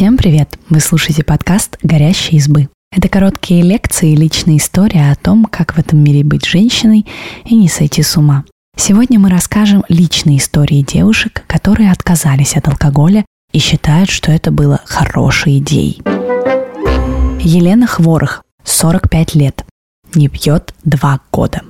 Всем привет! Вы слушаете подкаст «Горящие избы». Это короткие лекции и личные истории о том, как в этом мире быть женщиной и не сойти с ума. Сегодня мы расскажем личные истории девушек, которые отказались от алкоголя и считают, что это было хорошей идеей. Елена Хворых, 45 лет, не пьет два года.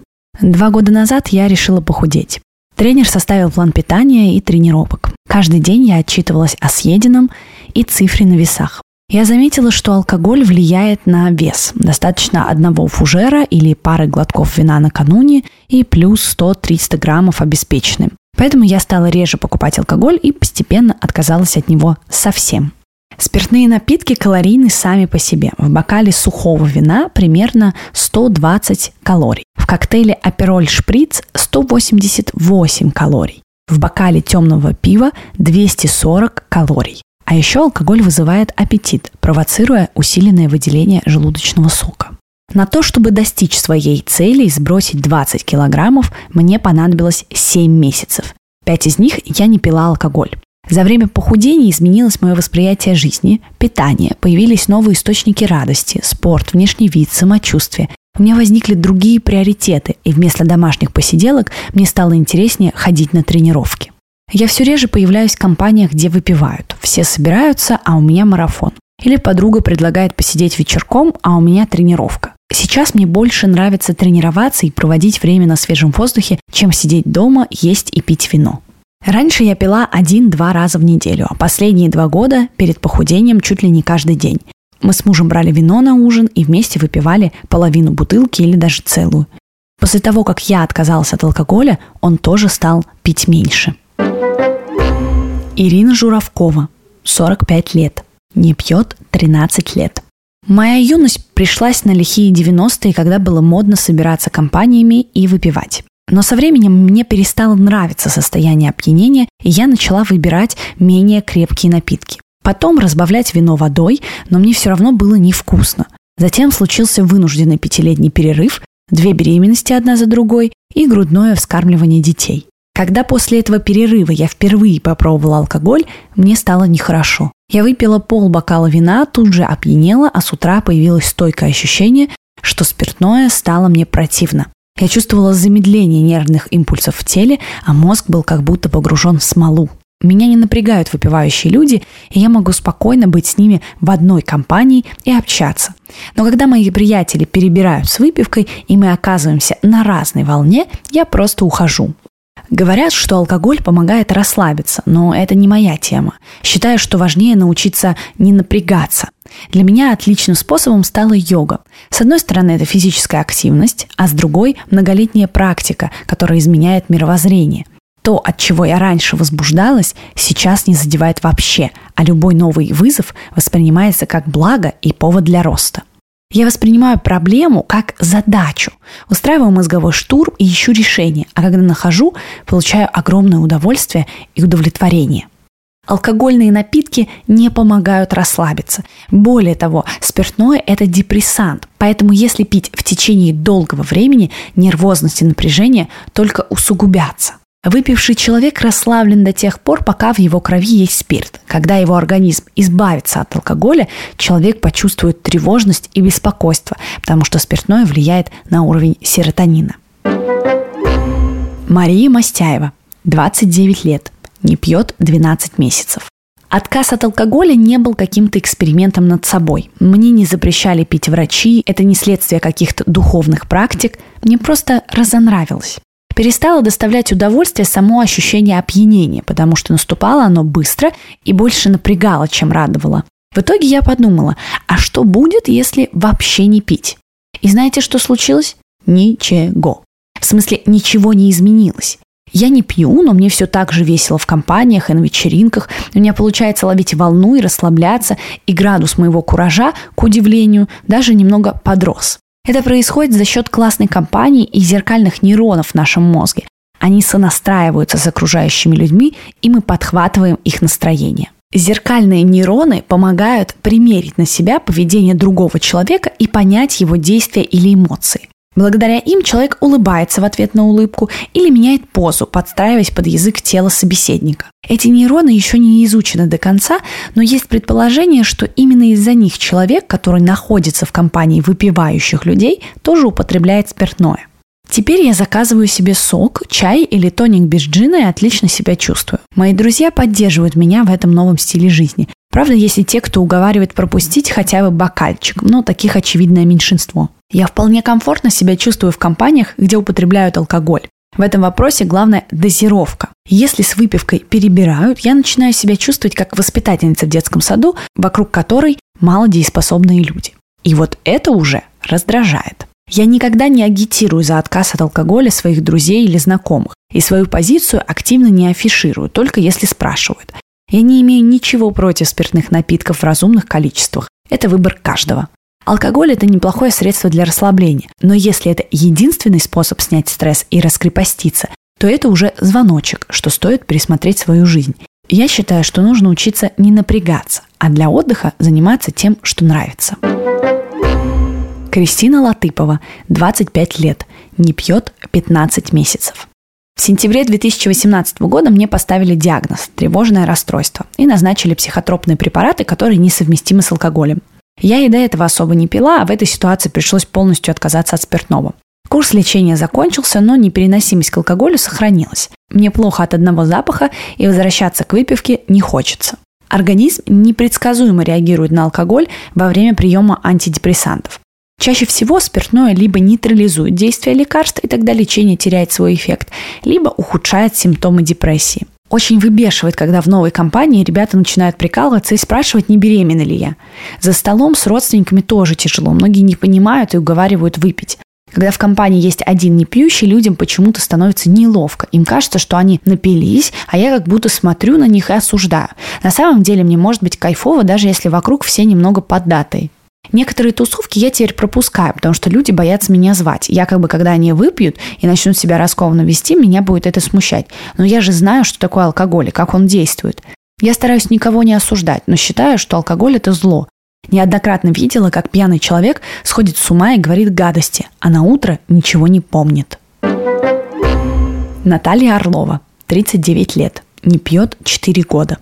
Два года назад я решила похудеть. Тренер составил план питания и тренировок. Каждый день я отчитывалась о съеденном и цифре на весах. Я заметила, что алкоголь влияет на вес. Достаточно одного фужера или пары глотков вина накануне и плюс 100-300 граммов обеспеченным. Поэтому я стала реже покупать алкоголь и постепенно отказалась от него совсем. Спиртные напитки калорийны сами по себе. В бокале сухого вина примерно 120 калорий. В коктейле Апероль Шприц 188 калорий. В бокале темного пива 240 калорий. А еще алкоголь вызывает аппетит, провоцируя усиленное выделение желудочного сока. На то, чтобы достичь своей цели и сбросить 20 килограммов, мне понадобилось 7 месяцев. Пять из них я не пила алкоголь. За время похудения изменилось мое восприятие жизни, питание, появились новые источники радости, спорт, внешний вид, самочувствие. У меня возникли другие приоритеты, и вместо домашних посиделок мне стало интереснее ходить на тренировки. Я все реже появляюсь в компаниях, где выпивают. Все собираются, а у меня марафон. Или подруга предлагает посидеть вечерком, а у меня тренировка. Сейчас мне больше нравится тренироваться и проводить время на свежем воздухе, чем сидеть дома, есть и пить вино. Раньше я пила один-два раза в неделю, а последние два года перед похудением чуть ли не каждый день. Мы с мужем брали вино на ужин и вместе выпивали половину бутылки или даже целую. После того, как я отказалась от алкоголя, он тоже стал пить меньше. Ирина Журавкова, 45 лет, не пьет 13 лет. Моя юность пришлась на лихие 90-е, когда было модно собираться компаниями и выпивать. Но со временем мне перестало нравиться состояние опьянения, и я начала выбирать менее крепкие напитки. Потом разбавлять вино водой, но мне все равно было невкусно. Затем случился вынужденный пятилетний перерыв, две беременности одна за другой и грудное вскармливание детей. Когда после этого перерыва я впервые попробовала алкоголь, мне стало нехорошо. Я выпила пол бокала вина, тут же опьянела, а с утра появилось стойкое ощущение, что спиртное стало мне противно. Я чувствовала замедление нервных импульсов в теле, а мозг был как будто погружен в смолу. Меня не напрягают выпивающие люди, и я могу спокойно быть с ними в одной компании и общаться. Но когда мои приятели перебирают с выпивкой, и мы оказываемся на разной волне, я просто ухожу. Говорят, что алкоголь помогает расслабиться, но это не моя тема. Считаю, что важнее научиться не напрягаться. Для меня отличным способом стала йога. С одной стороны, это физическая активность, а с другой – многолетняя практика, которая изменяет мировоззрение. То, от чего я раньше возбуждалась, сейчас не задевает вообще, а любой новый вызов воспринимается как благо и повод для роста. Я воспринимаю проблему как задачу, устраиваю мозговой штурм и ищу решение, а когда нахожу, получаю огромное удовольствие и удовлетворение. Алкогольные напитки не помогают расслабиться. Более того, спиртное – это депрессант, поэтому если пить в течение долгого времени, нервозность и напряжение только усугубятся. Выпивший человек расслаблен до тех пор, пока в его крови есть спирт. Когда его организм избавится от алкоголя, человек почувствует тревожность и беспокойство, потому что спиртное влияет на уровень серотонина. Мария Мастяева, 29 лет, не пьет 12 месяцев. Отказ от алкоголя не был каким-то экспериментом над собой. Мне не запрещали пить врачи, это не следствие каких-то духовных практик, мне просто разонравилось. Перестало доставлять удовольствие само ощущение опьянения, потому что наступало оно быстро и больше напрягало, чем радовало. В итоге я подумала, а что будет, если вообще не пить? И знаете, что случилось? Ничего. В смысле, ничего не изменилось. Я не пью, но мне все так же весело в компаниях и на вечеринках. У меня получается ловить волну и расслабляться, и градус моего куража, к удивлению, даже немного подрос. Это происходит за счет классной компании и зеркальных нейронов в нашем мозге. Они сонастраиваются с окружающими людьми, и мы подхватываем их настроение. Зеркальные нейроны помогают примерить на себя поведение другого человека и понять его действия или эмоции. Благодаря им человек улыбается в ответ на улыбку или меняет позу, подстраиваясь под язык тела собеседника. Эти нейроны еще не изучены до конца, но есть предположение, что именно из-за них человек, который находится в компании выпивающих людей, тоже употребляет спиртное. Теперь я заказываю себе сок, чай или тоник без джина и отлично себя чувствую. Мои друзья поддерживают меня в этом новом стиле жизни. Правда, есть и те, кто уговаривает пропустить хотя бы бокальчик, но таких очевидное меньшинство. Я вполне комфортно себя чувствую в компаниях, где употребляют алкоголь. В этом вопросе главное дозировка. Если с выпивкой перебирают, я начинаю себя чувствовать как воспитательница в детском саду, вокруг которой мало дееспособные люди. И вот это уже раздражает. Я никогда не агитирую за отказ от алкоголя своих друзей или знакомых, и свою позицию активно не афиширую, только если спрашивают. Я не имею ничего против спиртных напитков в разумных количествах. Это выбор каждого. Алкоголь – это неплохое средство для расслабления, но если это единственный способ снять стресс и раскрепоститься, то это уже звоночек, что стоит пересмотреть свою жизнь. Я считаю, что нужно учиться не напрягаться, а для отдыха заниматься тем, что нравится. Кристина Латыпова, 25 лет, не пьет 15 месяцев. В сентябре 2018 года мне поставили диагноз – тревожное расстройство и назначили психотропные препараты, которые несовместимы с алкоголем. Я и до этого особо не пила, а в этой ситуации пришлось полностью отказаться от спиртного. Курс лечения закончился, но непереносимость к алкоголю сохранилась. Мне плохо от одного запаха, и возвращаться к выпивке не хочется. Организм непредсказуемо реагирует на алкоголь во время приема антидепрессантов. Чаще всего спиртное либо нейтрализует действие лекарств, и тогда лечение теряет свой эффект, либо ухудшает симптомы депрессии. Очень выбешивает, когда в новой компании ребята начинают прикалываться и спрашивать, не беременна ли я. За столом с родственниками тоже тяжело, многие не понимают и уговаривают выпить. Когда в компании есть один не пьющий, людям почему-то становится неловко. Им кажется, что они напились, а я как будто смотрю на них и осуждаю. На самом деле мне может быть кайфово, даже если вокруг все немного поддатые. Некоторые тусовки я теперь пропускаю, потому что люди боятся меня звать. Якобы, когда они выпьют и начнут себя раскованно вести, меня будет это смущать. Но я же знаю, что такое алкоголь и как он действует. Я стараюсь никого не осуждать, но считаю, что алкоголь – это зло. Неоднократно видела, как пьяный человек сходит с ума и говорит гадости, а на утро ничего не помнит. Наталья Орлова, 39 лет, не пьет 4 года.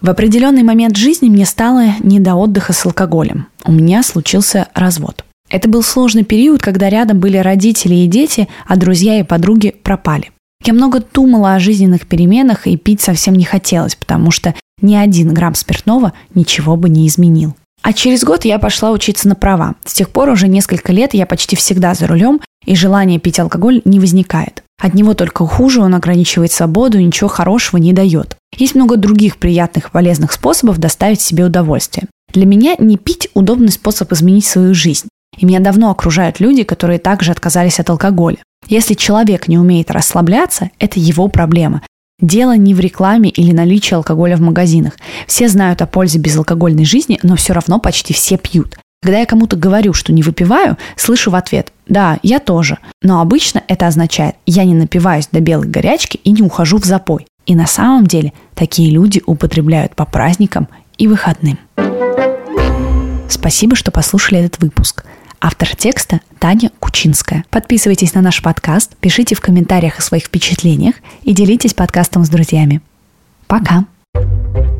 В определенный момент жизни мне стало не до отдыха с алкоголем. У меня случился развод. Это был сложный период, когда рядом были родители и дети, а друзья и подруги пропали. Я много думала о жизненных переменах и пить совсем не хотелось, потому что ни один грамм спиртного ничего бы не изменил. А через год я пошла учиться на права. С тех пор уже несколько лет я почти всегда за рулем, и желание пить алкоголь не возникает. От него только хуже, он ограничивает свободу и ничего хорошего не дает. Есть много других приятных и полезных способов доставить себе удовольствие. Для меня не пить – удобный способ изменить свою жизнь. И меня давно окружают люди, которые также отказались от алкоголя. Если человек не умеет расслабляться, это его проблема. Дело не в рекламе или наличии алкоголя в магазинах. Все знают о пользе безалкогольной жизни, но все равно почти все пьют. Когда я кому-то говорю, что не выпиваю, слышу в ответ «Да, я тоже». Но обычно это означает «Я не напиваюсь до белой горячки и не ухожу в запой». И на самом деле такие люди употребляют по праздникам и выходным. Спасибо, что послушали этот выпуск. Автор текста Таня Кучинская. Подписывайтесь на наш подкаст, пишите в комментариях о своих впечатлениях и делитесь подкастом с друзьями. Пока! thank you